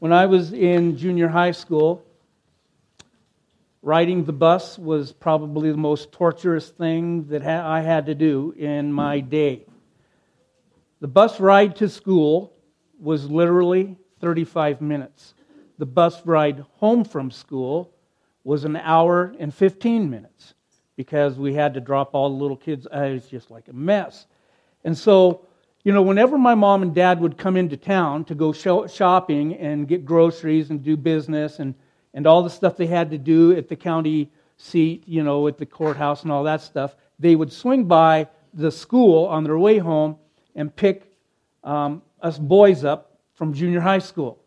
When I was in junior high school, riding the bus was probably the most torturous thing that I had to do in my day. The bus ride to school was literally 35 minutes. The bus ride home from school was an hour and 15 minutes because we had to drop all the little kids. It was just like a mess. And so, you know, whenever my mom and dad would come into town to go shopping and get groceries and do business and and all the stuff they had to do at the county seat, you know, at the courthouse and all that stuff, they would swing by the school on their way home and pick um, us boys up from junior high school.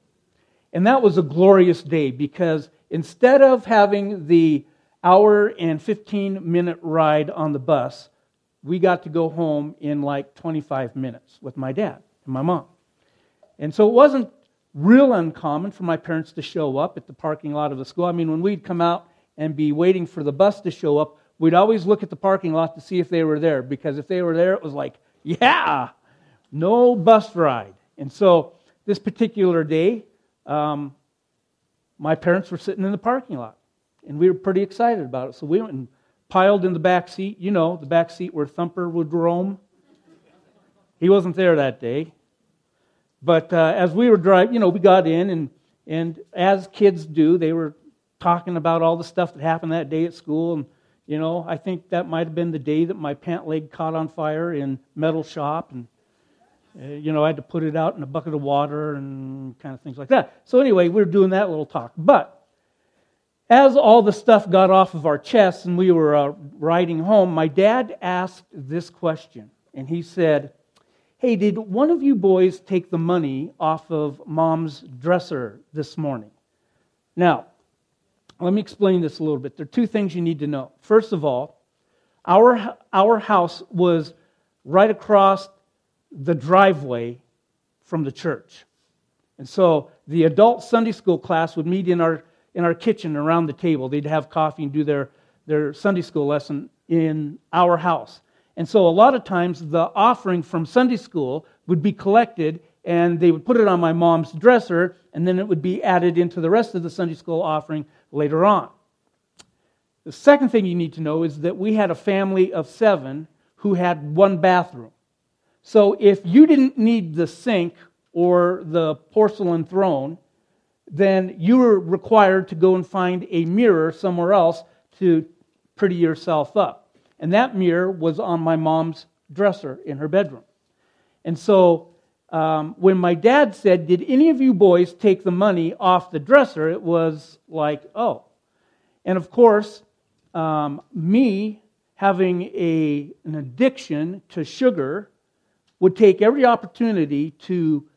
And that was a glorious day because instead of having the hour and 15 minute ride on the bus, we got to go home in like 25 minutes with my dad and my mom. And so it wasn't real uncommon for my parents to show up at the parking lot of the school. I mean, when we'd come out and be waiting for the bus to show up, we'd always look at the parking lot to see if they were there because if they were there, it was like, yeah, no bus ride. And so this particular day, um, my parents were sitting in the parking lot and we were pretty excited about it. So we went and piled in the back seat, you know, the back seat where Thumper would roam. He wasn't there that day. But uh, as we were driving, you know, we got in, and, and as kids do, they were talking about all the stuff that happened that day at school. And, you know, I think that might have been the day that my pant leg caught on fire in metal shop. And, uh, you know, I had to put it out in a bucket of water and kind of things like that. So, anyway, we were doing that little talk. But as all the stuff got off of our chests and we were uh, riding home, my dad asked this question. And he said, Hey, did one of you boys take the money off of mom's dresser this morning? Now, let me explain this a little bit. There are two things you need to know. First of all, our, our house was right across the driveway from the church. And so the adult Sunday school class would meet in our, in our kitchen around the table. They'd have coffee and do their, their Sunday school lesson in our house. And so a lot of times the offering from Sunday school would be collected and they would put it on my mom's dresser and then it would be added into the rest of the Sunday school offering later on. The second thing you need to know is that we had a family of seven who had one bathroom. So if you didn't need the sink or the porcelain throne, then you were required to go and find a mirror somewhere else to pretty yourself up. And that mirror was on my mom's dresser in her bedroom. And so um, when my dad said, Did any of you boys take the money off the dresser? it was like, Oh. And of course, um, me having a, an addiction to sugar would take every opportunity to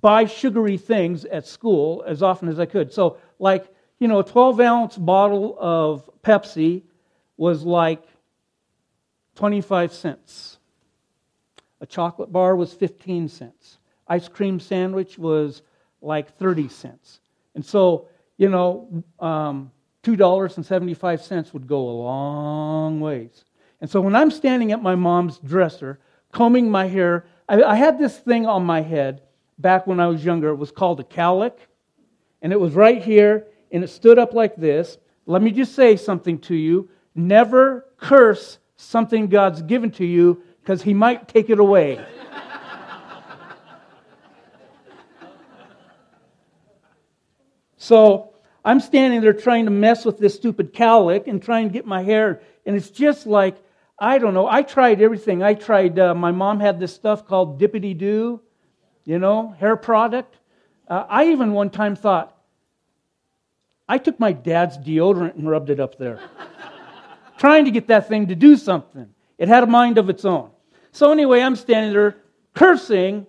buy sugary things at school as often as I could. So, like, you know, a 12 ounce bottle of Pepsi was like 25 cents. A chocolate bar was 15 cents. Ice cream sandwich was like 30 cents. And so, you know, um, $2.75 would go a long ways. And so when I'm standing at my mom's dresser, combing my hair, I, I had this thing on my head back when I was younger. It was called a cowlick. And it was right here, and it stood up like this. Let me just say something to you. Never curse something God's given to you because He might take it away. so I'm standing there trying to mess with this stupid cowlick and trying to get my hair, and it's just like, I don't know. I tried everything. I tried, uh, my mom had this stuff called Dippity Doo, you know, hair product. Uh, I even one time thought, I took my dad's deodorant and rubbed it up there trying to get that thing to do something. It had a mind of its own. So, anyway, I'm standing there cursing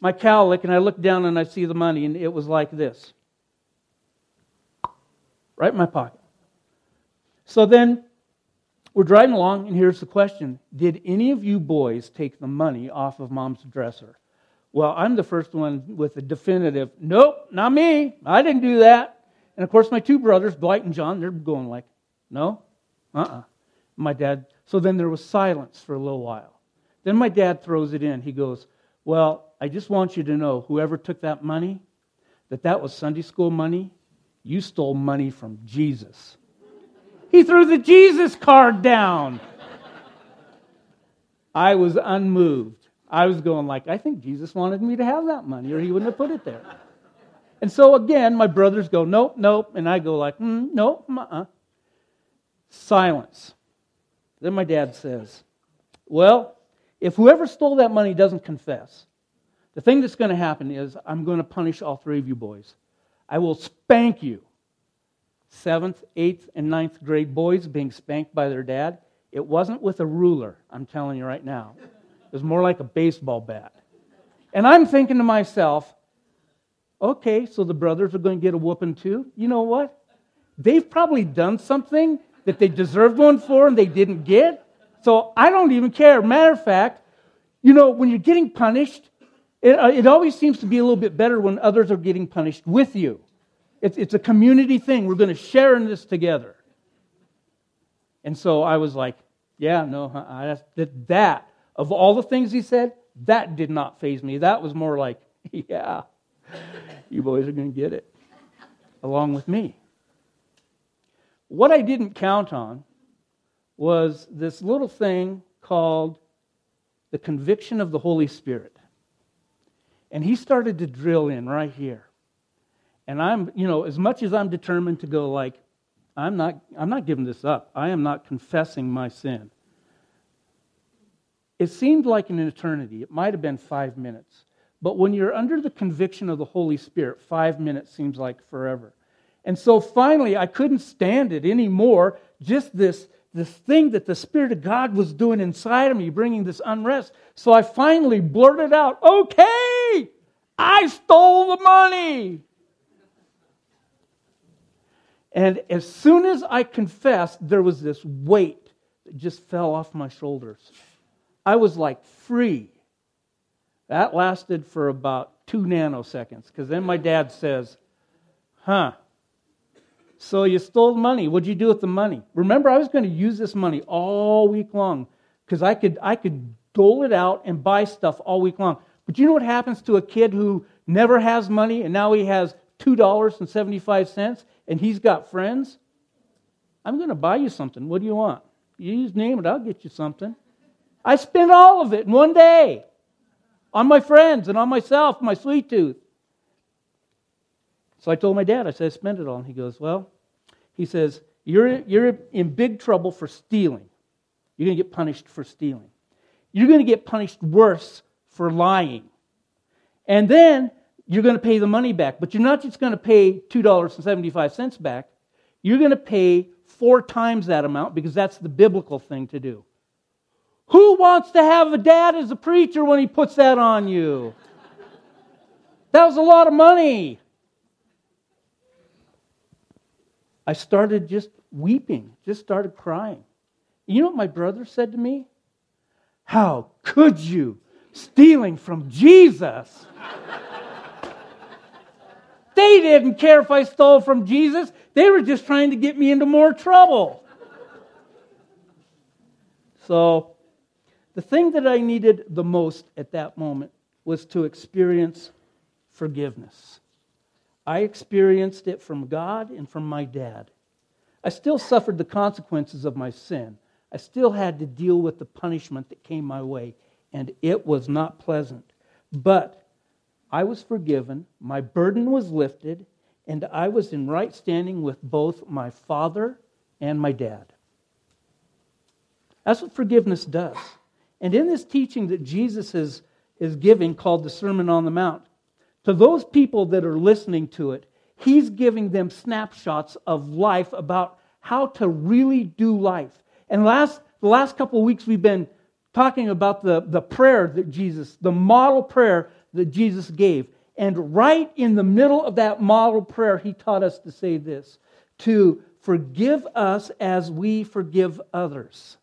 my cowlick, and I look down and I see the money, and it was like this right in my pocket. So then we're driving along, and here's the question Did any of you boys take the money off of mom's dresser? Well, I'm the first one with a definitive, nope, not me. I didn't do that. And of course, my two brothers, Dwight and John, they're going like, no, uh uh-uh. uh My dad, so then there was silence for a little while. Then my dad throws it in. He goes, Well, I just want you to know whoever took that money, that that was Sunday school money, you stole money from Jesus. He threw the Jesus card down. I was unmoved. I was going like, I think Jesus wanted me to have that money, or he wouldn't have put it there. And so again, my brothers go, nope, nope, and I go like, mm, nope, uh-uh. Silence. Then my dad says, well, if whoever stole that money doesn't confess, the thing that's going to happen is I'm going to punish all three of you boys. I will spank you. Seventh, eighth, and ninth grade boys being spanked by their dad. It wasn't with a ruler, I'm telling you right now. Was more like a baseball bat. And I'm thinking to myself, okay, so the brothers are going to get a whooping too. You know what? They've probably done something that they deserved one for and they didn't get. So I don't even care. Matter of fact, you know, when you're getting punished, it, uh, it always seems to be a little bit better when others are getting punished with you. It's, it's a community thing. We're going to share in this together. And so I was like, yeah, no, I, that, that, of all the things he said, that did not faze me. That was more like, yeah, you boys are going to get it along with me. What I didn't count on was this little thing called the conviction of the Holy Spirit. And he started to drill in right here. And I'm, you know, as much as I'm determined to go like, I'm not, I'm not giving this up. I am not confessing my sin. It seemed like an eternity. It might have been five minutes. But when you're under the conviction of the Holy Spirit, five minutes seems like forever. And so finally, I couldn't stand it anymore. Just this, this thing that the Spirit of God was doing inside of me, bringing this unrest. So I finally blurted out, okay, I stole the money. And as soon as I confessed, there was this weight that just fell off my shoulders. I was like free. That lasted for about two nanoseconds because then my dad says, Huh, so you stole money. What'd you do with the money? Remember, I was going to use this money all week long because I could, I could dole it out and buy stuff all week long. But you know what happens to a kid who never has money and now he has $2.75 and he's got friends? I'm going to buy you something. What do you want? You just name it, I'll get you something. I spent all of it in one day on my friends and on myself, my sweet tooth. So I told my dad, I said, I spent it all. And he goes, Well, he says, You're, you're in big trouble for stealing. You're going to get punished for stealing. You're going to get punished worse for lying. And then you're going to pay the money back. But you're not just going to pay $2.75 back, you're going to pay four times that amount because that's the biblical thing to do. Who wants to have a dad as a preacher when he puts that on you? That was a lot of money. I started just weeping, just started crying. You know what my brother said to me? How could you? Stealing from Jesus. they didn't care if I stole from Jesus, they were just trying to get me into more trouble. So, the thing that I needed the most at that moment was to experience forgiveness. I experienced it from God and from my dad. I still suffered the consequences of my sin. I still had to deal with the punishment that came my way, and it was not pleasant. But I was forgiven, my burden was lifted, and I was in right standing with both my father and my dad. That's what forgiveness does. And in this teaching that Jesus is, is giving, called the Sermon on the Mount, to those people that are listening to it, he's giving them snapshots of life about how to really do life. And last, the last couple of weeks, we've been talking about the, the prayer that Jesus, the model prayer that Jesus gave. And right in the middle of that model prayer, he taught us to say this to forgive us as we forgive others.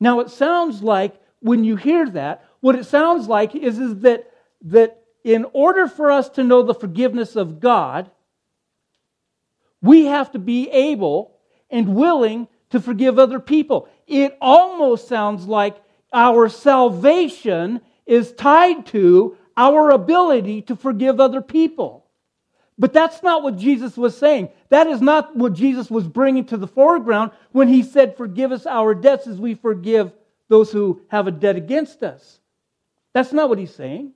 Now, it sounds like when you hear that, what it sounds like is, is that, that in order for us to know the forgiveness of God, we have to be able and willing to forgive other people. It almost sounds like our salvation is tied to our ability to forgive other people. But that's not what Jesus was saying. That is not what Jesus was bringing to the foreground when he said, Forgive us our debts as we forgive those who have a debt against us. That's not what he's saying.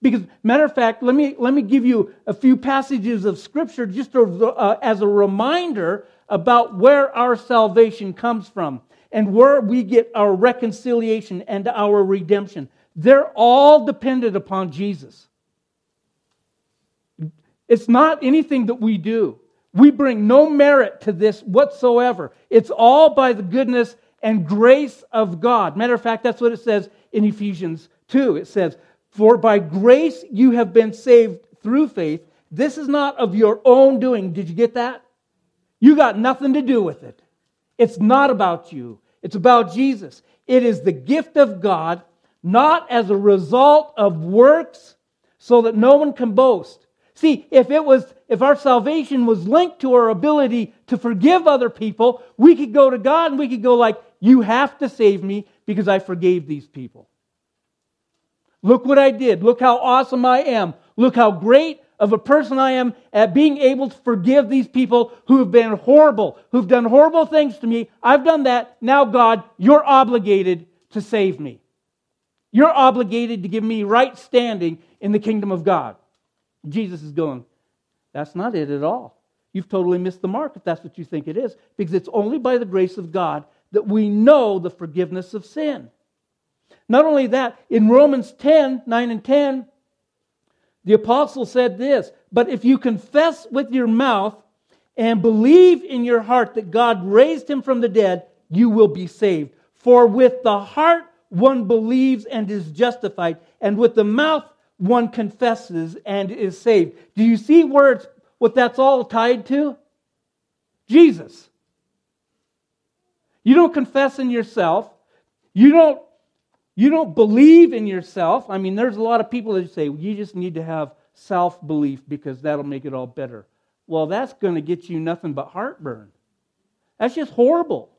Because, matter of fact, let me, let me give you a few passages of Scripture just to, uh, as a reminder about where our salvation comes from and where we get our reconciliation and our redemption. They're all dependent upon Jesus. It's not anything that we do. We bring no merit to this whatsoever. It's all by the goodness and grace of God. Matter of fact, that's what it says in Ephesians 2. It says, For by grace you have been saved through faith. This is not of your own doing. Did you get that? You got nothing to do with it. It's not about you, it's about Jesus. It is the gift of God, not as a result of works, so that no one can boast. See, if it was, if our salvation was linked to our ability to forgive other people, we could go to God and we could go like, you have to save me because I forgave these people. Look what I did. Look how awesome I am. Look how great of a person I am at being able to forgive these people who have been horrible, who've done horrible things to me. I've done that. Now, God, you're obligated to save me. You're obligated to give me right standing in the kingdom of God. Jesus is going, that's not it at all. You've totally missed the mark if that's what you think it is, because it's only by the grace of God that we know the forgiveness of sin. Not only that, in Romans 10 9 and 10, the apostle said this But if you confess with your mouth and believe in your heart that God raised him from the dead, you will be saved. For with the heart one believes and is justified, and with the mouth one confesses and is saved. Do you see where it's, what that's all tied to? Jesus. You don't confess in yourself. You don't, you don't believe in yourself. I mean, there's a lot of people that say you just need to have self belief because that'll make it all better. Well, that's going to get you nothing but heartburn. That's just horrible.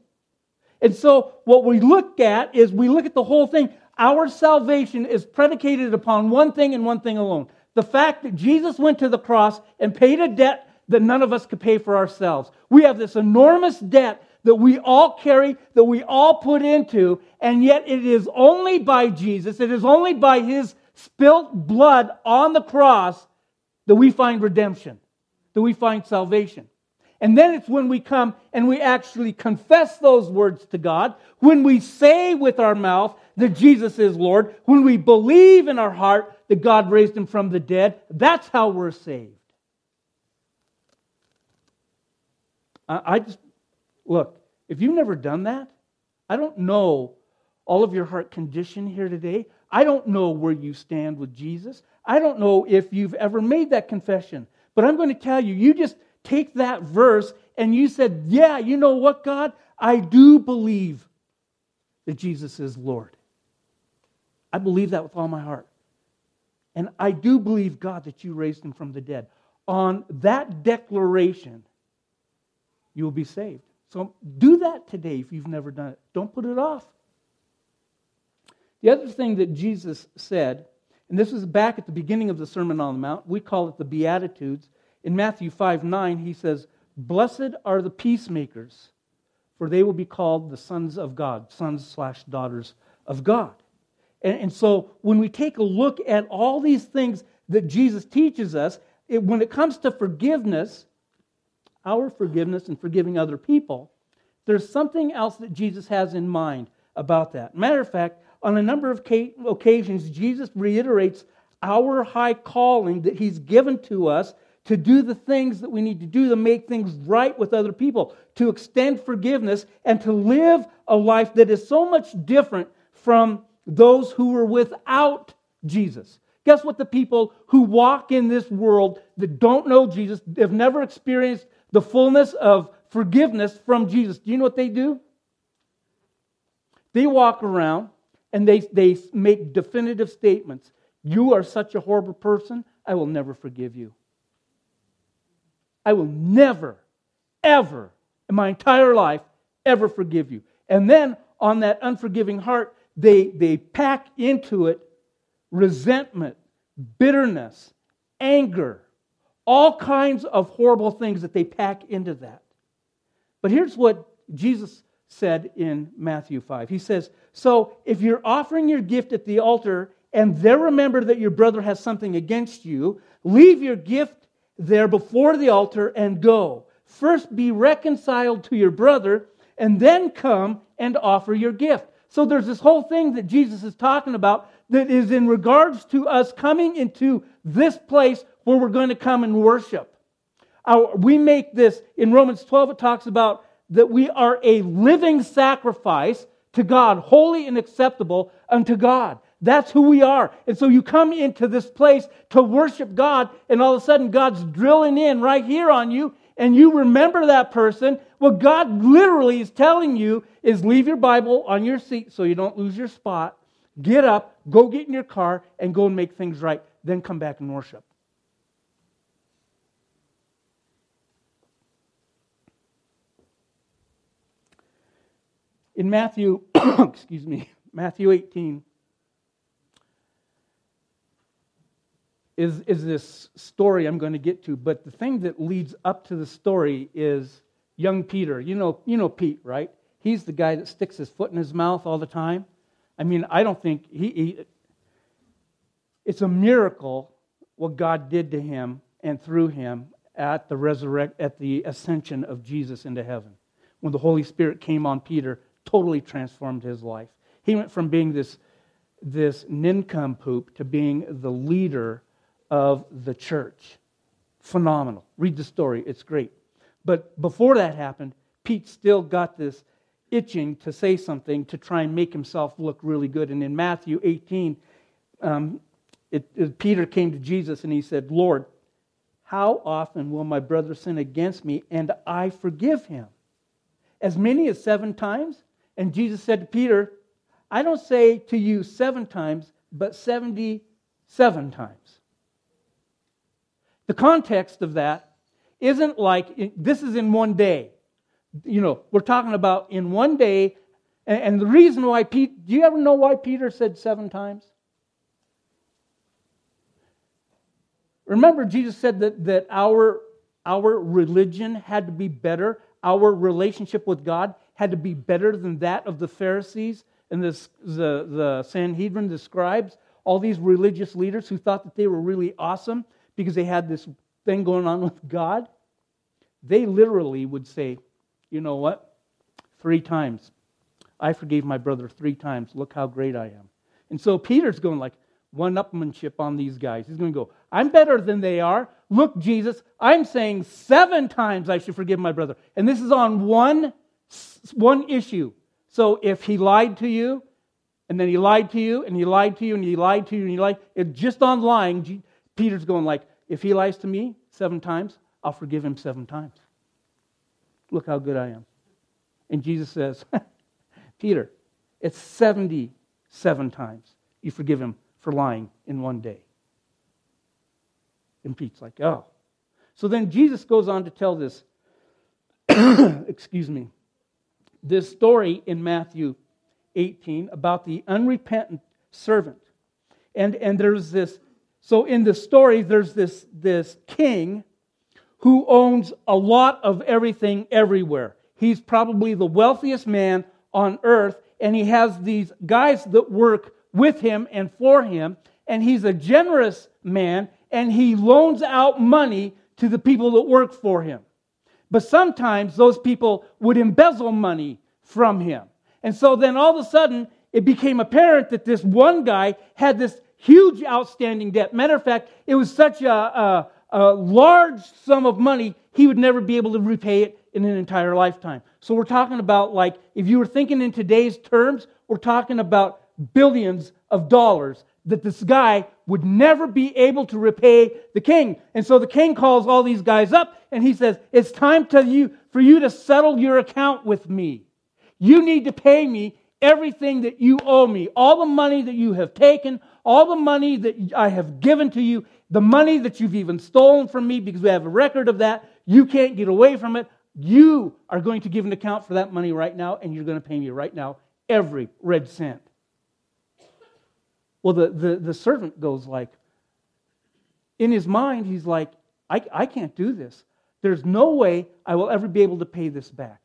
And so, what we look at is we look at the whole thing. Our salvation is predicated upon one thing and one thing alone the fact that Jesus went to the cross and paid a debt that none of us could pay for ourselves. We have this enormous debt that we all carry, that we all put into, and yet it is only by Jesus, it is only by his spilt blood on the cross that we find redemption, that we find salvation. And then it's when we come and we actually confess those words to God, when we say with our mouth that Jesus is Lord, when we believe in our heart that God raised him from the dead, that's how we're saved. I just, look, if you've never done that, I don't know all of your heart condition here today. I don't know where you stand with Jesus. I don't know if you've ever made that confession. But I'm going to tell you, you just take that verse and you said, Yeah, you know what, God? I do believe that Jesus is Lord. I believe that with all my heart. And I do believe, God, that you raised him from the dead. On that declaration, you will be saved. So do that today if you've never done it. Don't put it off. The other thing that Jesus said, and this is back at the beginning of the Sermon on the Mount, we call it the Beatitudes. In Matthew 5 9, he says, Blessed are the peacemakers, for they will be called the sons of God, sons slash daughters of God. And, and so when we take a look at all these things that Jesus teaches us, it, when it comes to forgiveness, our forgiveness and forgiving other people, there's something else that Jesus has in mind about that. Matter of fact, on a number of occasions, Jesus reiterates our high calling that he's given to us to do the things that we need to do to make things right with other people, to extend forgiveness, and to live a life that is so much different from those who were without Jesus. Guess what? The people who walk in this world that don't know Jesus, have never experienced the fullness of forgiveness from Jesus. Do you know what they do? They walk around and they, they make definitive statements. You are such a horrible person, I will never forgive you. I will never, ever, in my entire life, ever forgive you. And then on that unforgiving heart, they, they pack into it resentment, bitterness, anger, all kinds of horrible things that they pack into that. But here's what Jesus said in Matthew 5. He says, So if you're offering your gift at the altar and there remember that your brother has something against you, leave your gift there before the altar and go. First be reconciled to your brother and then come and offer your gift. So there's this whole thing that Jesus is talking about that is in regards to us coming into this place where we're going to come and worship. Our, we make this, in Romans 12, it talks about that we are a living sacrifice to God, holy and acceptable unto God. That's who we are. And so you come into this place to worship God, and all of a sudden God's drilling in right here on you, and you remember that person. What God literally is telling you is leave your Bible on your seat so you don't lose your spot. Get up, go get in your car, and go and make things right. Then come back and worship. In Matthew, excuse me, Matthew 18, is, is this story I'm going to get to. But the thing that leads up to the story is young Peter. You know, you know Pete, right? He's the guy that sticks his foot in his mouth all the time. I mean, I don't think he, he it's a miracle what God did to him and through him at the resurrect at the ascension of Jesus into heaven. When the Holy Spirit came on Peter, totally transformed his life. He went from being this this nincompoop to being the leader of the church. Phenomenal. Read the story, it's great. But before that happened, Pete still got this itching to say something to try and make himself look really good. And in Matthew 18, um, it, it, Peter came to Jesus and he said, Lord, how often will my brother sin against me and I forgive him? As many as seven times? And Jesus said to Peter, I don't say to you seven times, but 77 times. The context of that isn't like this is in one day. You know, we're talking about in one day. And, the reason why Pete, do you ever know why Peter said seven times? Remember, Jesus said that, that our, our religion had to be better, our relationship with God had to be better than that of the Pharisees and the, the, the Sanhedrin, the scribes, all these religious leaders who thought that they were really awesome because they had this thing going on with God, they literally would say, you know what? Three times. I forgave my brother three times. Look how great I am. And so Peter's going like one upmanship on these guys. He's going to go, I'm better than they are. Look, Jesus, I'm saying seven times I should forgive my brother. And this is on one, one issue. So if he lied to you, and then he lied to you, and he lied to you, and he lied to you, and he lied, it just on lying, Peter's going like, if he lies to me seven times, I'll forgive him seven times. Look how good I am. And Jesus says, Peter, it's 77 times you forgive him for lying in one day. And Pete's like, oh. So then Jesus goes on to tell this, excuse me, this story in Matthew 18 about the unrepentant servant. And, and there's this so in the story, there's this, this king who owns a lot of everything everywhere. He's probably the wealthiest man on earth, and he has these guys that work with him and for him, and he's a generous man, and he loans out money to the people that work for him. But sometimes those people would embezzle money from him. And so then all of a sudden, it became apparent that this one guy had this huge outstanding debt. Matter of fact, it was such a, a, a large sum of money, he would never be able to repay it in an entire lifetime. So we're talking about, like, if you were thinking in today's terms, we're talking about billions of dollars that this guy would never be able to repay the king. And so the king calls all these guys up and he says, It's time to you, for you to settle your account with me. You need to pay me everything that you owe me, all the money that you have taken, all the money that I have given to you, the money that you've even stolen from me because we have a record of that. You can't get away from it. You are going to give an account for that money right now, and you're going to pay me right now every red cent. Well, the, the, the servant goes like, in his mind, he's like, I, I can't do this. There's no way I will ever be able to pay this back.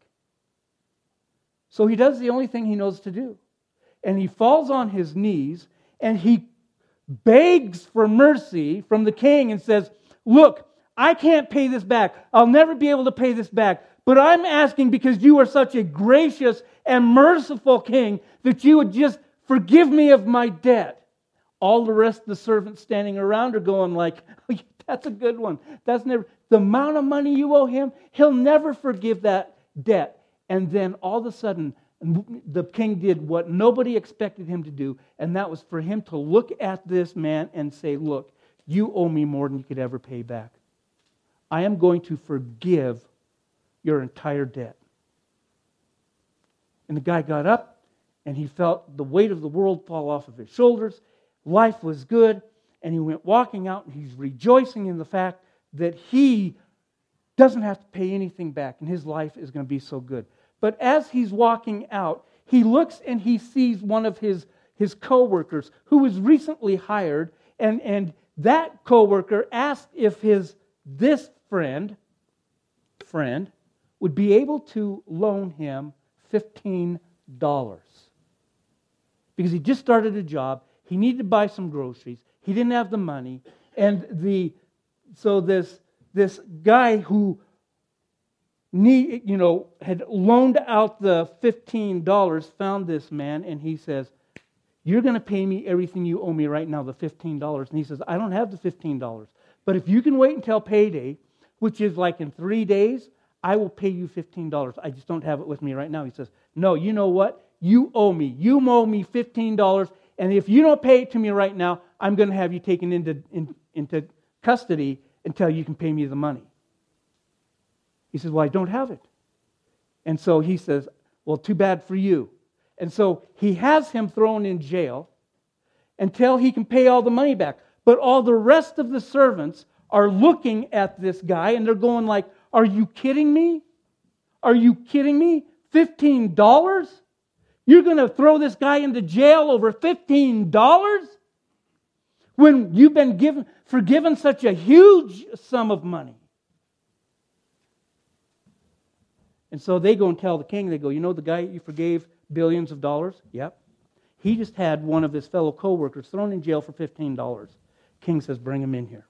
So he does the only thing he knows to do. And he falls on his knees and he begs for mercy from the king and says, Look, I can't pay this back. I'll never be able to pay this back. But I'm asking because you are such a gracious and merciful king that you would just forgive me of my debt. All the rest of the servants standing around are going like, that's a good one. That's never the amount of money you owe him, he'll never forgive that debt. And then all of a sudden, the king did what nobody expected him to do, and that was for him to look at this man and say, Look, you owe me more than you could ever pay back. I am going to forgive your entire debt. And the guy got up and he felt the weight of the world fall off of his shoulders. Life was good. And he went walking out and he's rejoicing in the fact that he doesn't have to pay anything back and his life is going to be so good. But as he's walking out, he looks and he sees one of his, his co-workers who was recently hired. And, and that co-worker asked if his this friend friend would be able to loan him $15 because he just started a job. He needed to buy some groceries. He didn't have the money. And the so this this guy who need, you know had loaned out the $15 found this man and he says you're going to pay me everything you owe me right now the $15 and he says i don't have the $15 but if you can wait until payday which is like in three days, I will pay you $15. I just don't have it with me right now. He says, No, you know what? You owe me. You owe me $15. And if you don't pay it to me right now, I'm going to have you taken into, in, into custody until you can pay me the money. He says, Well, I don't have it. And so he says, Well, too bad for you. And so he has him thrown in jail until he can pay all the money back. But all the rest of the servants are looking at this guy and they're going like, "Are you kidding me? Are you kidding me? $15? You're going to throw this guy into jail over $15 when you've been given forgiven such a huge sum of money?" And so they go and tell the king, they go, You know the guy you forgave billions of dollars? Yep. He just had one of his fellow co workers thrown in jail for $15. King says, Bring him in here.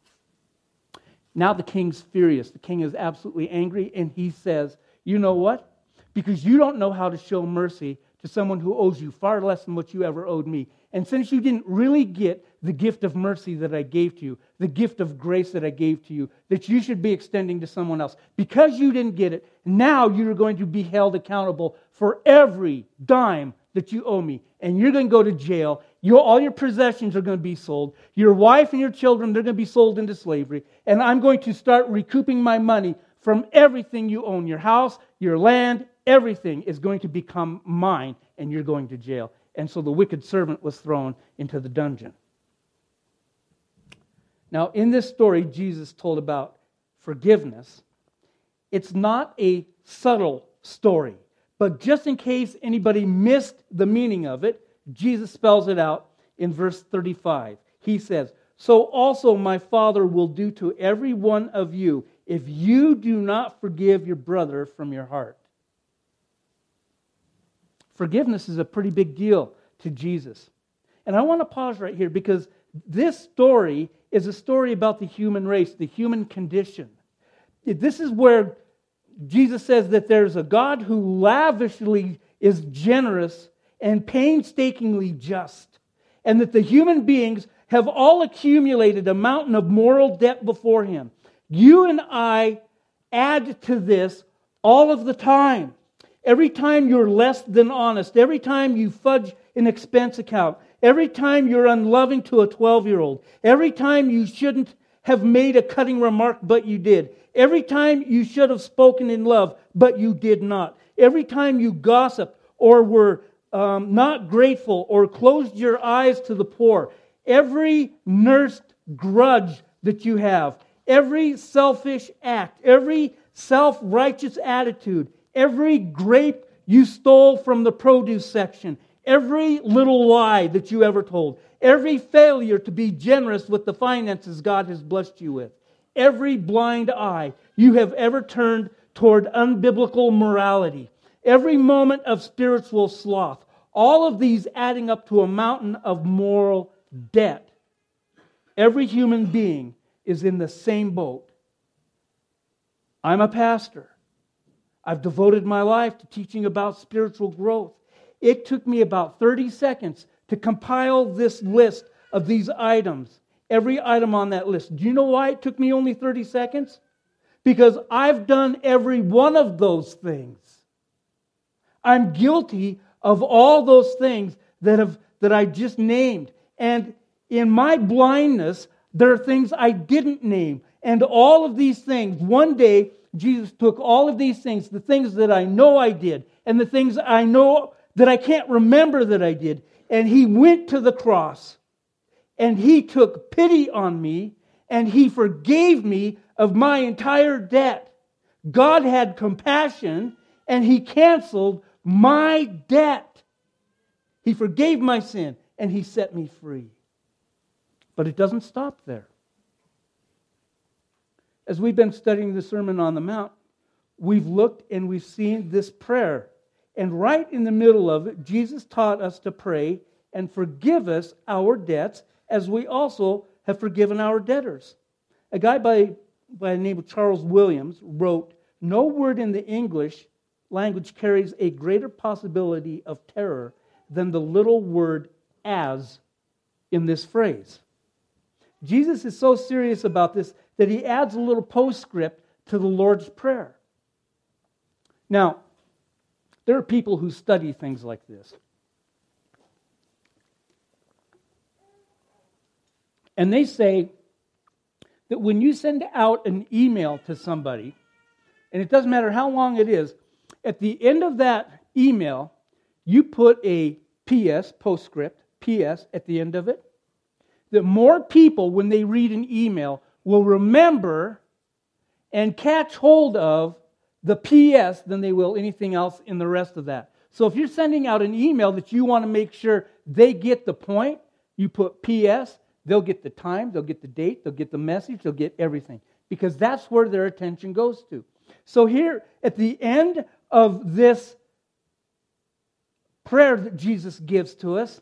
Now the king's furious. The king is absolutely angry, and he says, You know what? Because you don't know how to show mercy to someone who owes you far less than what you ever owed me. And since you didn't really get the gift of mercy that I gave to you, the gift of grace that I gave to you, that you should be extending to someone else, because you didn't get it, now you're going to be held accountable for every dime that you owe me. And you're going to go to jail. All your possessions are going to be sold. Your wife and your children, they're going to be sold into slavery. And I'm going to start recouping my money from everything you own. Your house, your land, everything is going to become mine, and you're going to jail. And so the wicked servant was thrown into the dungeon. Now, in this story, Jesus told about forgiveness. It's not a subtle story. But just in case anybody missed the meaning of it, Jesus spells it out in verse 35. He says, So also my Father will do to every one of you if you do not forgive your brother from your heart. Forgiveness is a pretty big deal to Jesus. And I want to pause right here because this story is a story about the human race, the human condition. This is where Jesus says that there's a God who lavishly is generous and painstakingly just, and that the human beings have all accumulated a mountain of moral debt before him. You and I add to this all of the time. Every time you're less than honest, every time you fudge an expense account, every time you're unloving to a 12 year old, every time you shouldn't have made a cutting remark, but you did, Every time you should have spoken in love, but you did not. Every time you gossiped or were um, not grateful or closed your eyes to the poor. Every nursed grudge that you have, every selfish act, every self righteous attitude, every grape you stole from the produce section, every little lie that you ever told, every failure to be generous with the finances God has blessed you with, every blind eye you have ever turned toward unbiblical morality, every moment of spiritual sloth, all of these adding up to a mountain of moral debt. Every human being is in the same boat. I'm a pastor. I've devoted my life to teaching about spiritual growth. It took me about 30 seconds to compile this list of these items, every item on that list. Do you know why it took me only 30 seconds? Because I've done every one of those things. I'm guilty of all those things that, have, that I just named. And in my blindness, there are things I didn't name. And all of these things, one day, Jesus took all of these things, the things that I know I did, and the things I know that I can't remember that I did, and he went to the cross and he took pity on me and he forgave me of my entire debt. God had compassion and he canceled my debt. He forgave my sin and he set me free. But it doesn't stop there. As we've been studying the Sermon on the Mount, we've looked and we've seen this prayer. And right in the middle of it, Jesus taught us to pray and forgive us our debts as we also have forgiven our debtors. A guy by, by the name of Charles Williams wrote, No word in the English language carries a greater possibility of terror than the little word as in this phrase. Jesus is so serious about this that he adds a little postscript to the Lord's Prayer. Now, there are people who study things like this. And they say that when you send out an email to somebody, and it doesn't matter how long it is, at the end of that email, you put a PS, postscript, PS at the end of it, that more people, when they read an email, will remember and catch hold of the PS than they will anything else in the rest of that. So if you're sending out an email that you want to make sure they get the point, you put PS, they'll get the time, they'll get the date, they'll get the message, they'll get everything because that's where their attention goes to. So here at the end of this prayer that Jesus gives to us,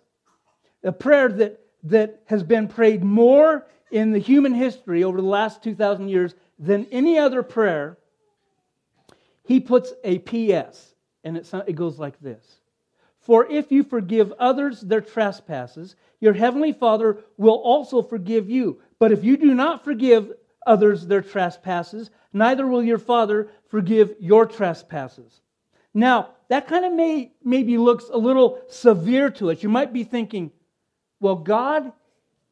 a prayer that, that has been prayed more in the human history over the last 2,000 years than any other prayer, he puts a PS, and it, it goes like this For if you forgive others their trespasses, your heavenly Father will also forgive you. But if you do not forgive others their trespasses, neither will your Father forgive your trespasses. Now, that kind of may, maybe looks a little severe to us. You might be thinking, well, God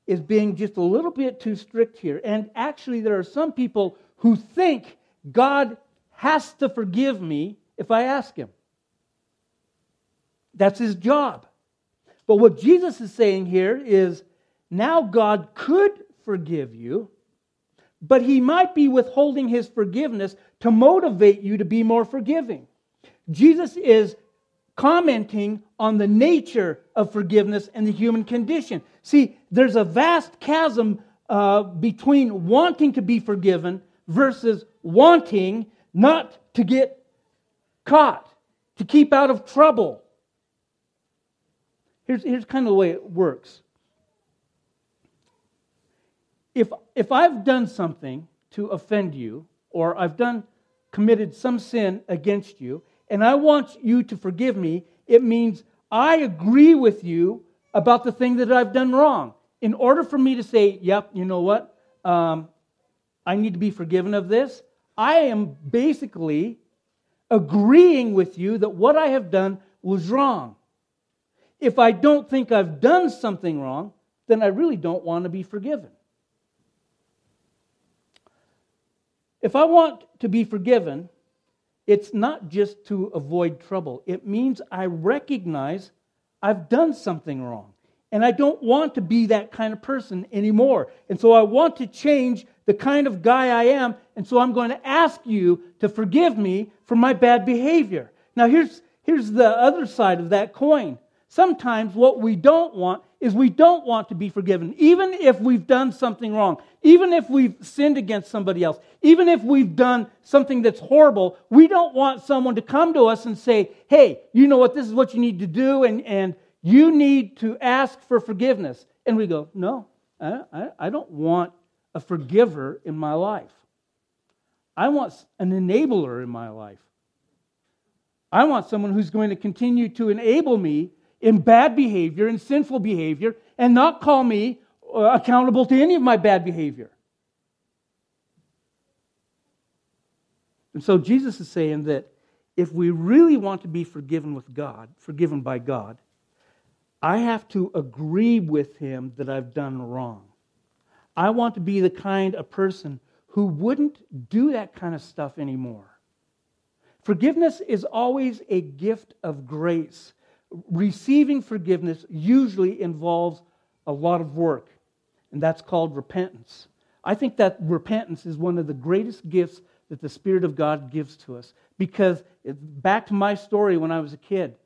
is being just a little bit too strict here. And actually, there are some people who think God has to forgive me if I ask him. That's his job. But what Jesus is saying here is now God could forgive you, but he might be withholding his forgiveness to motivate you to be more forgiving. Jesus is commenting on the nature of forgiveness and the human condition. See, there's a vast chasm uh, between wanting to be forgiven versus wanting not to get caught, to keep out of trouble. Here's, here's kind of the way it works. If, if I've done something to offend you, or I've done committed some sin against you, and I want you to forgive me, it means I agree with you about the thing that I've done wrong. In order for me to say, yep, you know what? Um, I need to be forgiven of this, I am basically agreeing with you that what I have done was wrong. If I don't think I've done something wrong, then I really don't want to be forgiven. If I want to be forgiven, it's not just to avoid trouble. It means I recognize I've done something wrong. And I don't want to be that kind of person anymore. And so I want to change the kind of guy I am. And so I'm going to ask you to forgive me for my bad behavior. Now, here's, here's the other side of that coin. sometimes what we don't want is we don't want to be forgiven, even if we've done something wrong, even if we've sinned against somebody else, even if we've done something that's horrible. We don't want someone to come to us and say, hey, you know what, this is what you need to do, and, and you need to ask for forgiveness. And we go, no, I, I, I don't want a forgiver in my life. I want an enabler in my life. I want someone who's going to continue to enable me in bad behavior and sinful behavior and not call me uh, accountable to any of my bad behavior. And so Jesus is saying that if we really want to be forgiven with God, forgiven by God, I have to agree with him that I've done wrong. I want to be the kind of person who wouldn't do that kind of stuff anymore. Forgiveness is always a gift of grace. Receiving forgiveness usually involves a lot of work, and that's called repentance. I think that repentance is one of the greatest gifts that the Spirit of God gives to us because back to my story when I was a kid,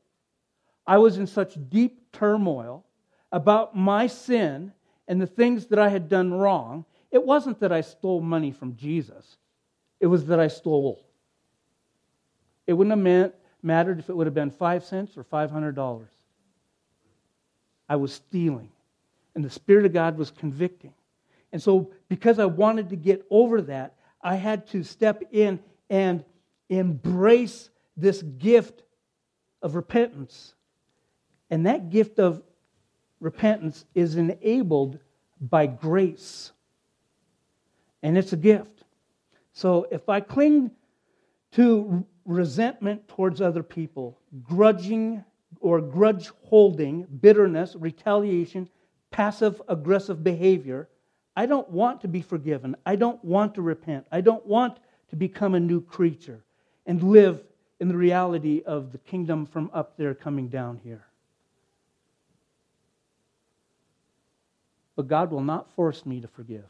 I was in such deep turmoil about my sin and the things that I had done wrong. It wasn't that I stole money from Jesus, it was that I stole it wouldn't have meant, mattered if it would have been five cents or $500. I was stealing, and the Spirit of God was convicting. And so, because I wanted to get over that, I had to step in and embrace this gift of repentance. And that gift of repentance is enabled by grace. And it's a gift. So if I cling to resentment towards other people, grudging or grudge holding, bitterness, retaliation, passive aggressive behavior. I don't want to be forgiven. I don't want to repent. I don't want to become a new creature and live in the reality of the kingdom from up there coming down here. But God will not force me to forgive.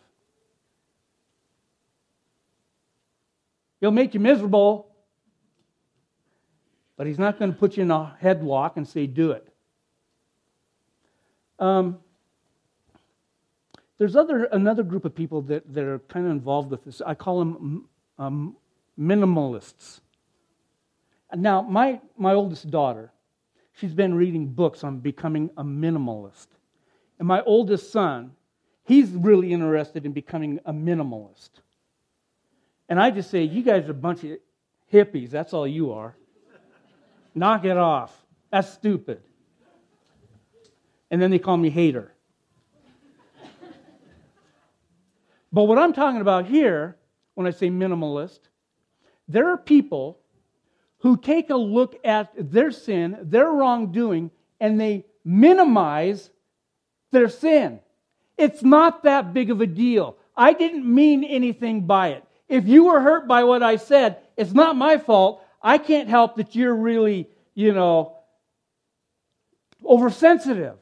He'll make you miserable, but he's not going to put you in a headlock and say, do it. Um, there's other, another group of people that, that are kind of involved with this. I call them um, minimalists. Now, my, my oldest daughter, she's been reading books on becoming a minimalist. And my oldest son, he's really interested in becoming a minimalist. And I just say, you guys are a bunch of hippies. That's all you are. Knock it off. That's stupid. And then they call me hater. but what I'm talking about here, when I say minimalist, there are people who take a look at their sin, their wrongdoing, and they minimize their sin. It's not that big of a deal. I didn't mean anything by it. If you were hurt by what I said, it's not my fault. I can't help that you're really, you know, oversensitive.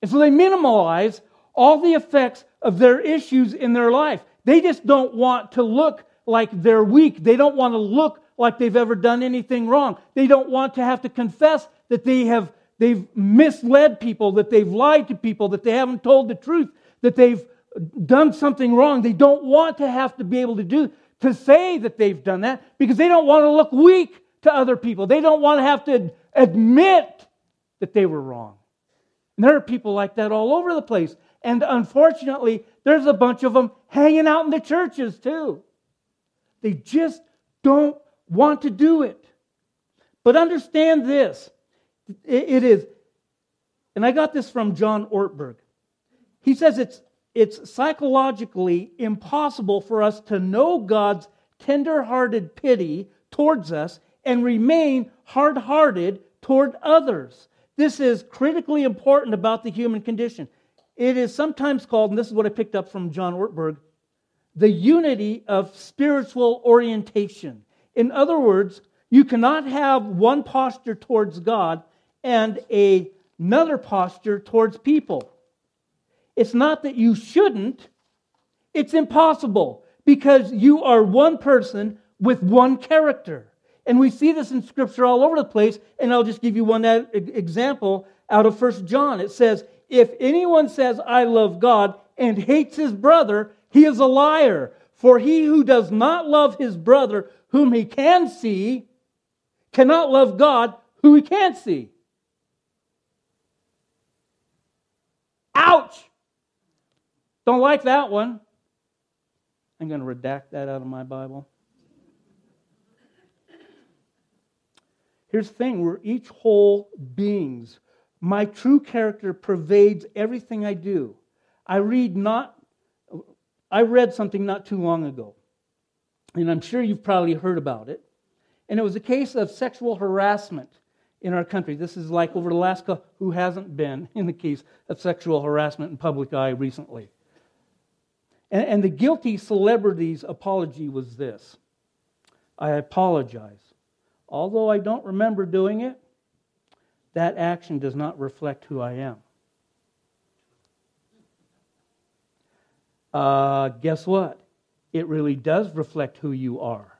And so they minimize all the effects of their issues in their life. They just don't want to look like they're weak. They don't want to look like they've ever done anything wrong. They don't want to have to confess that they have they've misled people, that they've lied to people, that they haven't told the truth, that they've done something wrong. They don't want to have to be able to do to say that they've done that because they don't want to look weak to other people. They don't want to have to admit that they were wrong. And there are people like that all over the place. And unfortunately, there's a bunch of them hanging out in the churches too. They just don't want to do it. But understand this it is, and I got this from John Ortberg. He says it's it's psychologically impossible for us to know God's tender-hearted pity towards us and remain hard-hearted toward others. This is critically important about the human condition. It is sometimes called, and this is what I picked up from John Ortberg, the unity of spiritual orientation. In other words, you cannot have one posture towards God and a, another posture towards people. It's not that you shouldn't, it's impossible because you are one person with one character. And we see this in Scripture all over the place. And I'll just give you one example out of First John. It says, If anyone says, I love God, and hates his brother, he is a liar. For he who does not love his brother, whom he can see, cannot love God, who he can't see. Ouch! Don't like that one. I'm going to redact that out of my Bible. Here's the thing we're each whole beings. My true character pervades everything I do. I read not I read something not too long ago, and I'm sure you've probably heard about it. And it was a case of sexual harassment in our country. This is like over Alaska, who hasn't been in the case of sexual harassment in public eye recently. And, and the guilty celebrity's apology was this I apologize. Although I don't remember doing it, that action does not reflect who I am. Uh, guess what? It really does reflect who you are.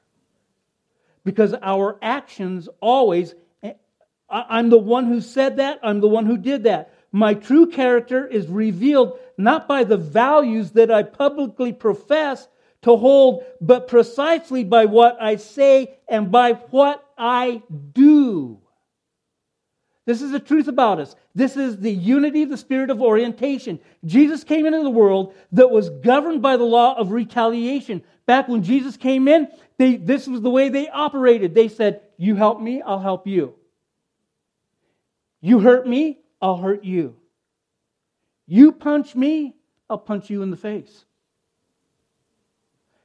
Because our actions always, I'm the one who said that, I'm the one who did that. My true character is revealed not by the values that I publicly profess to hold, but precisely by what I say and by what I do. This is the truth about us. This is the unity of the spirit of orientation. Jesus came into the world that was governed by the law of retaliation. Back when Jesus came in, they, this was the way they operated. They said, You help me, I'll help you. You hurt me, I'll hurt you. You punch me, I'll punch you in the face.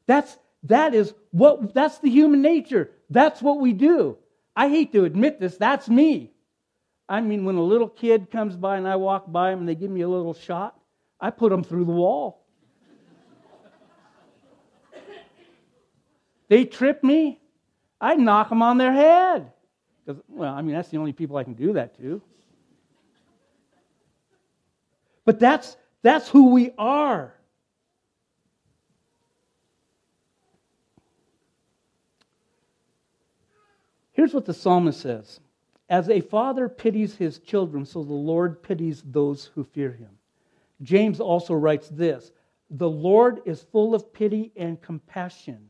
That's that is what that's the human nature. That's what we do. I hate to admit this, that's me. I mean, when a little kid comes by and I walk by them and they give me a little shot, I put them through the wall. they trip me, I knock them on their head. Because, well, I mean, that's the only people I can do that to. But that's, that's who we are. Here's what the psalmist says As a father pities his children, so the Lord pities those who fear him. James also writes this The Lord is full of pity and compassion.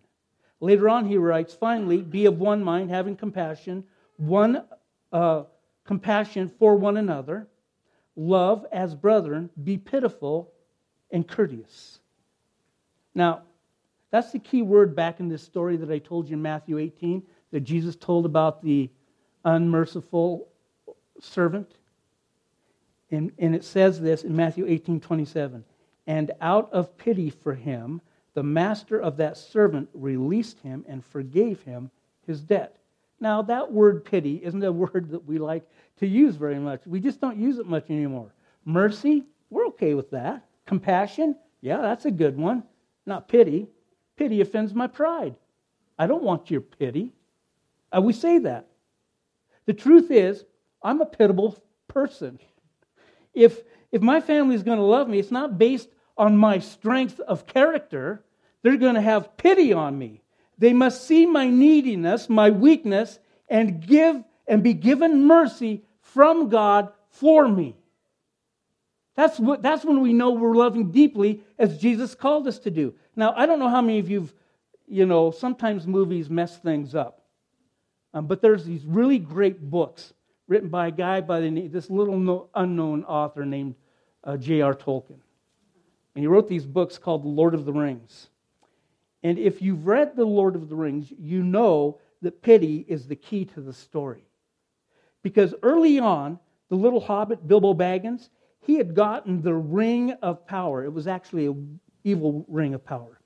Later on, he writes, Finally, be of one mind, having compassion, one uh, compassion for one another. Love as brethren, be pitiful and courteous. Now, that's the key word back in this story that I told you in Matthew 18 that Jesus told about the unmerciful servant. And, and it says this in Matthew 18 27. And out of pity for him, the master of that servant released him and forgave him his debt. Now, that word pity isn't a word that we like to use very much. We just don't use it much anymore. Mercy, we're okay with that. Compassion, yeah, that's a good one. Not pity. Pity offends my pride. I don't want your pity. Uh, we say that. The truth is, I'm a pitiable person. If, if my family is going to love me, it's not based on my strength of character. They're going to have pity on me. They must see my neediness, my weakness, and give and be given mercy from God for me. That's, what, that's when we know we're loving deeply as Jesus called us to do. Now, I don't know how many of you've, you know, sometimes movies mess things up. Um, but there's these really great books written by a guy by the name, this little no, unknown author named uh, J.R. Tolkien. And he wrote these books called The Lord of the Rings. And if you've read The Lord of the Rings, you know that pity is the key to the story. Because early on, the little hobbit, Bilbo Baggins, he had gotten the ring of power. It was actually an evil ring of power.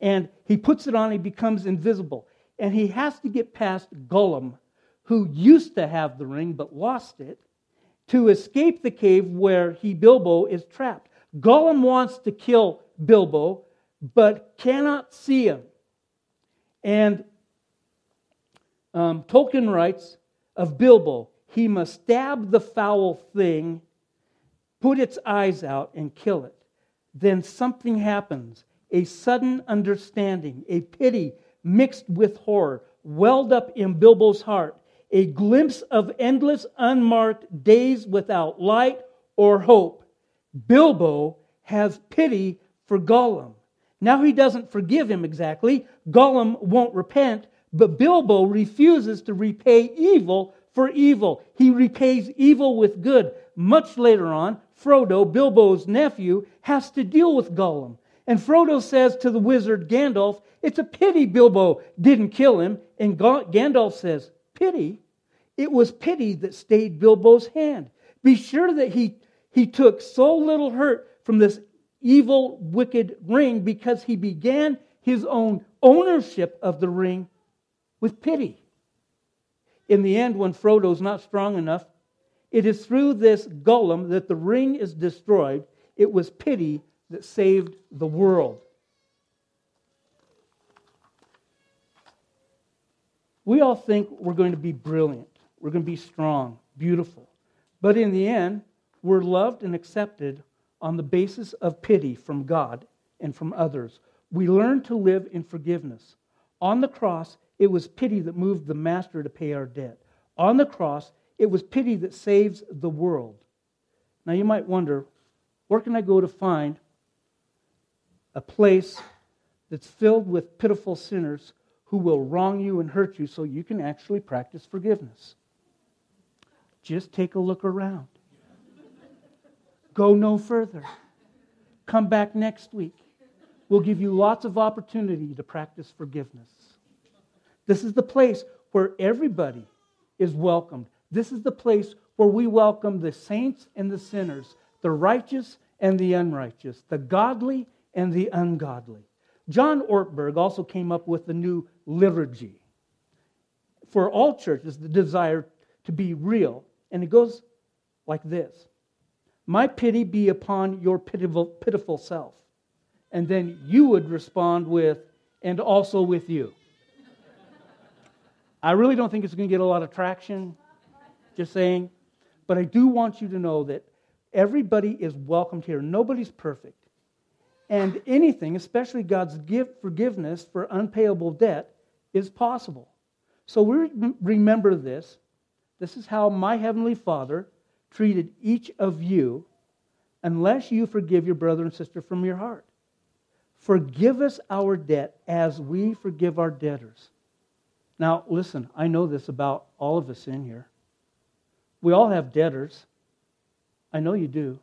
And he puts it on, he becomes invisible and he has to get past Gollum, who used to have the ring but lost it, to escape the cave where he, Bilbo, is trapped. Gollum wants to kill Bilbo, but cannot see him. And um, Tolkien writes of Bilbo, he must stab the foul thing, put its eyes out, and kill it. Then something happens a sudden understanding, a pity mixed with horror. welled up in Bilbo's heart a glimpse of endless, unmarked days without light or hope. Bilbo has pity for Gollum. Now he doesn't forgive him exactly. Gollum won't repent, but Bilbo refuses to repay evil for evil. He repays evil with good. Much later on, Frodo, Bilbo's nephew, has to deal with Gollum. And Frodo says to the wizard Gandalf, It's a pity Bilbo didn't kill him. And Gandalf says, Pity? It was pity that stayed Bilbo's hand. Be sure that he, he took so little hurt from this evil, wicked ring because he began his own ownership of the ring with pity. In the end, when Frodo's not strong enough, it is through this Gollum that the ring is destroyed. It was pity that saved the world. We all think we're going to be brilliant, we're going to be strong, beautiful. But in the end, we're loved and accepted on the basis of pity from God and from others. We learn to live in forgiveness. On the cross, it was pity that moved the master to pay our debt. On the cross, it was pity that saves the world. Now you might wonder, where can I go to find a place that's filled with pitiful sinners who will wrong you and hurt you so you can actually practice forgiveness. Just take a look around. Go no further. Come back next week. We'll give you lots of opportunity to practice forgiveness. This is the place where everybody is welcomed. This is the place where we welcome the saints and the sinners, the righteous and the unrighteous, the godly and the ungodly. John Ortberg also came up with the new liturgy for all churches, the desire to be real. And it goes like this My pity be upon your pitiful, pitiful self. And then you would respond with, and also with you. I really don't think it's going to get a lot of traction, just saying. But I do want you to know that everybody is welcomed here. Nobody's perfect. And anything, especially God's gift forgiveness for unpayable debt, is possible. So we remember this. This is how my Heavenly Father treated each of you unless you forgive your brother and sister from your heart. Forgive us our debt as we forgive our debtors. Now, listen, I know this about all of us in here. We all have debtors. I know you do.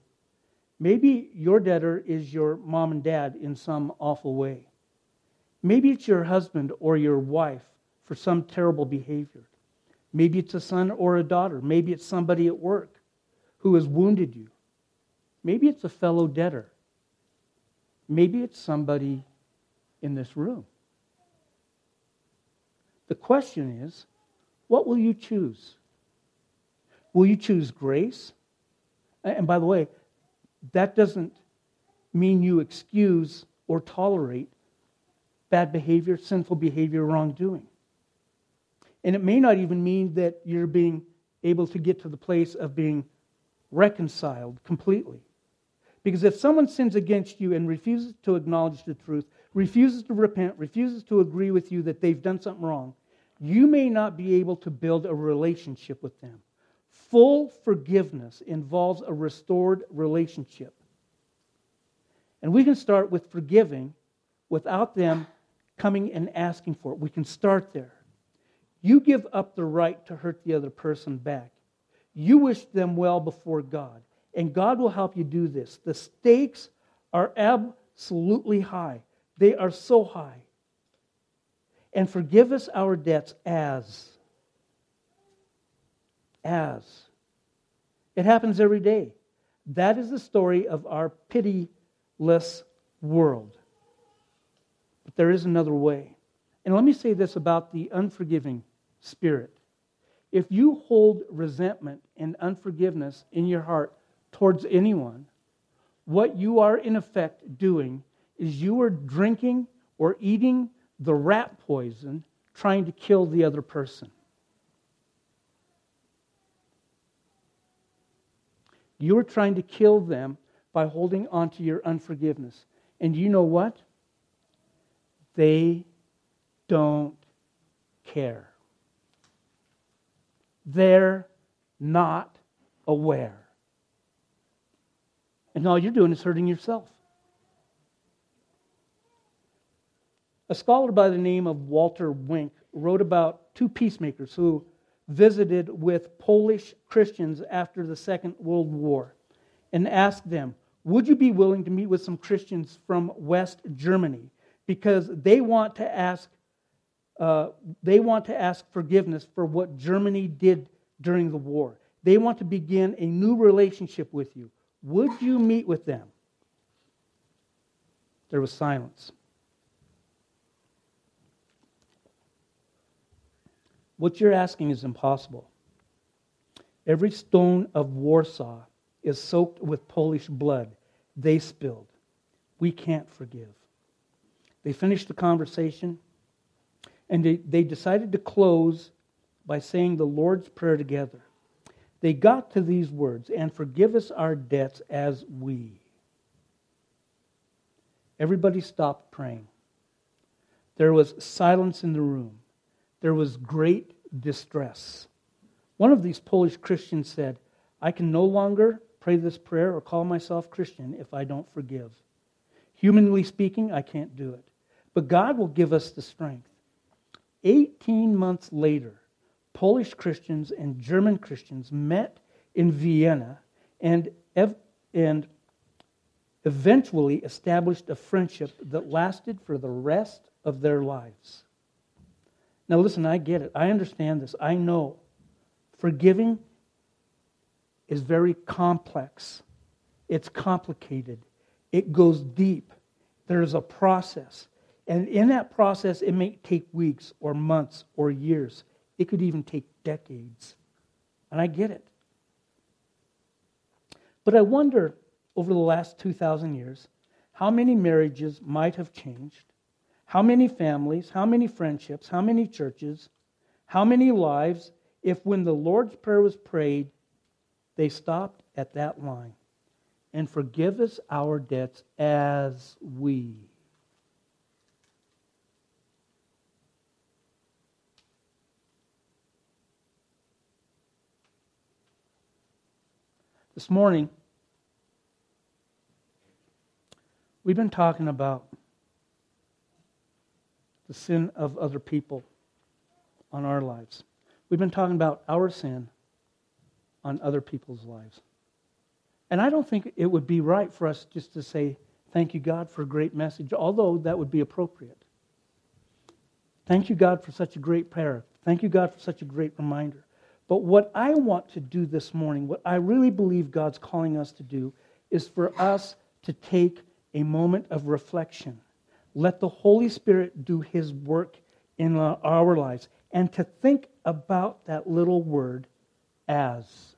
Maybe your debtor is your mom and dad in some awful way. Maybe it's your husband or your wife for some terrible behavior. Maybe it's a son or a daughter. Maybe it's somebody at work who has wounded you. Maybe it's a fellow debtor. Maybe it's somebody in this room. The question is what will you choose? Will you choose grace? And by the way, that doesn't mean you excuse or tolerate bad behavior, sinful behavior, wrongdoing. And it may not even mean that you're being able to get to the place of being reconciled completely. Because if someone sins against you and refuses to acknowledge the truth, refuses to repent, refuses to agree with you that they've done something wrong, you may not be able to build a relationship with them. Full forgiveness involves a restored relationship. And we can start with forgiving without them coming and asking for it. We can start there. You give up the right to hurt the other person back. You wish them well before God, and God will help you do this. The stakes are absolutely high, they are so high. And forgive us our debts as as. It happens every day. That is the story of our pitiless world. But there is another way. And let me say this about the unforgiving spirit. If you hold resentment and unforgiveness in your heart towards anyone, what you are in effect doing is you are drinking or eating the rat poison trying to kill the other person. You are trying to kill them by holding on to your unforgiveness. And you know what? They don't care. They're not aware. And all you're doing is hurting yourself. A scholar by the name of Walter Wink wrote about two peacemakers who visited with Polish Christians after the Second World War and asked them, Would you be willing to meet with some Christians from West Germany? Because they want to ask, uh, they want to ask forgiveness for what Germany did during the war. They want to begin a new relationship with you. Would you meet with them? There was silence. What you're asking is impossible. Every stone of Warsaw is soaked with Polish blood they spilled. We can't forgive. They finished the conversation and they, they decided to close by saying the Lord's Prayer together. They got to these words, and forgive us our debts as we. Everybody stopped praying. There was silence in the room. There was great distress. One of these Polish Christians said, I can no longer pray this prayer or call myself Christian if I don't forgive. Humanly speaking, I can't do it. But God will give us the strength. 18 months later, Polish Christians and German Christians met in Vienna and, and eventually established a friendship that lasted for the rest of their lives. Now, listen, I get it. I understand this. I know forgiving is very complex, it's complicated, it goes deep. There's a process. And in that process, it may take weeks or months or years. It could even take decades. And I get it. But I wonder, over the last 2,000 years, how many marriages might have changed how many families, how many friendships, how many churches, how many lives, if when the Lord's Prayer was prayed, they stopped at that line and forgive us our debts as we. This morning, we've been talking about the sin of other people on our lives. We've been talking about our sin on other people's lives. And I don't think it would be right for us just to say, Thank you, God, for a great message, although that would be appropriate. Thank you, God, for such a great prayer. Thank you, God, for such a great reminder. But what I want to do this morning, what I really believe God's calling us to do, is for us to take a moment of reflection let the Holy Spirit do His work in our lives. And to think about that little word as.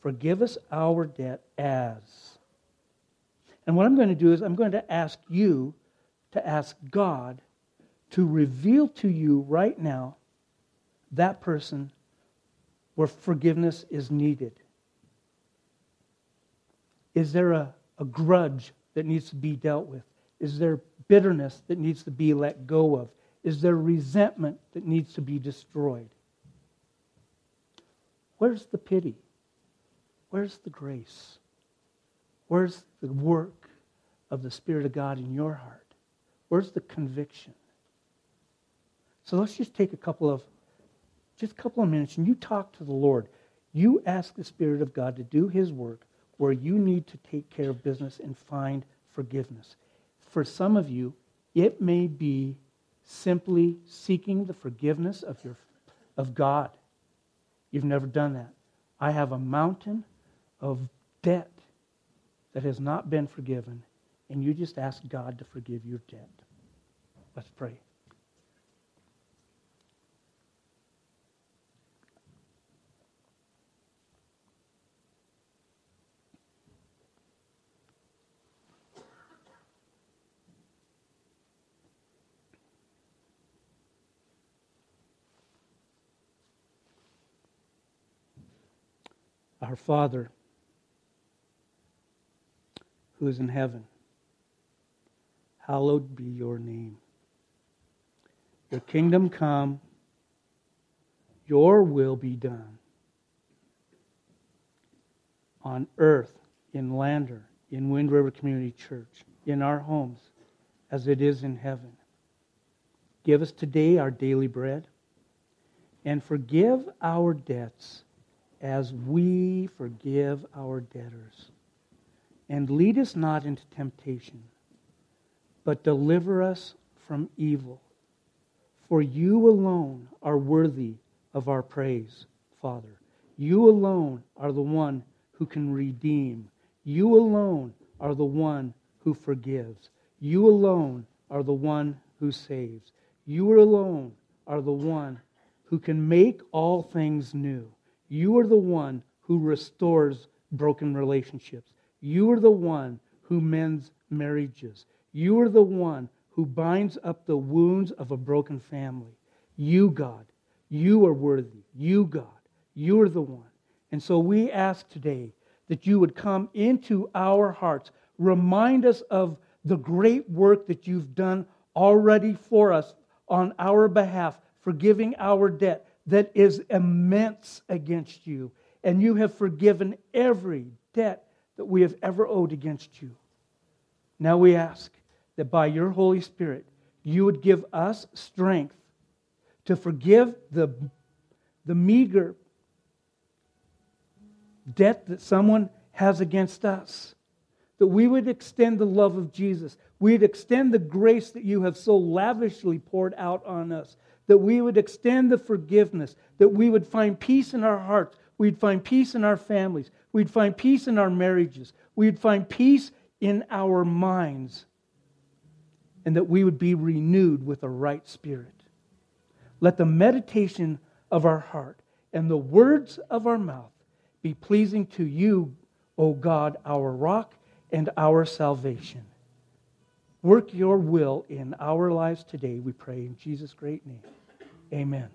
Forgive us our debt as. And what I'm going to do is I'm going to ask you to ask God to reveal to you right now that person where forgiveness is needed. Is there a a grudge that needs to be dealt with? Is there bitterness that needs to be let go of? Is there resentment that needs to be destroyed? Where's the pity? Where's the grace? Where's the work of the Spirit of God in your heart? Where's the conviction? So let's just take a couple of just a couple of minutes and you talk to the Lord. You ask the Spirit of God to do his work where you need to take care of business and find forgiveness. For some of you, it may be simply seeking the forgiveness of, your, of God. You've never done that. I have a mountain of debt that has not been forgiven, and you just ask God to forgive your debt. Let's pray. Our Father, who is in heaven, hallowed be your name. Your kingdom come, your will be done on earth, in Lander, in Wind River Community Church, in our homes, as it is in heaven. Give us today our daily bread, and forgive our debts as we forgive our debtors. And lead us not into temptation, but deliver us from evil. For you alone are worthy of our praise, Father. You alone are the one who can redeem. You alone are the one who forgives. You alone are the one who saves. You alone are the one who can make all things new. You are the one who restores broken relationships. You are the one who mends marriages. You are the one who binds up the wounds of a broken family. You, God, you are worthy. You, God, you are the one. And so we ask today that you would come into our hearts, remind us of the great work that you've done already for us on our behalf, forgiving our debt that is immense against you. And you have forgiven every debt that we have ever owed against you. Now we ask that by your Holy Spirit, you would give us strength to forgive the, the meager debt that someone has against us. That we would extend the love of Jesus. We'd extend the grace that you have so lavishly poured out on us. That we would extend the forgiveness. That we would find peace in our hearts. We'd find peace in our families. We'd find peace in our marriages. We'd find peace in our minds. And that we would be renewed with a right spirit. Let the meditation of our heart and the words of our mouth be pleasing to you, O God, our rock and our salvation. Work your will in our lives today, we pray in Jesus' great name. Amen.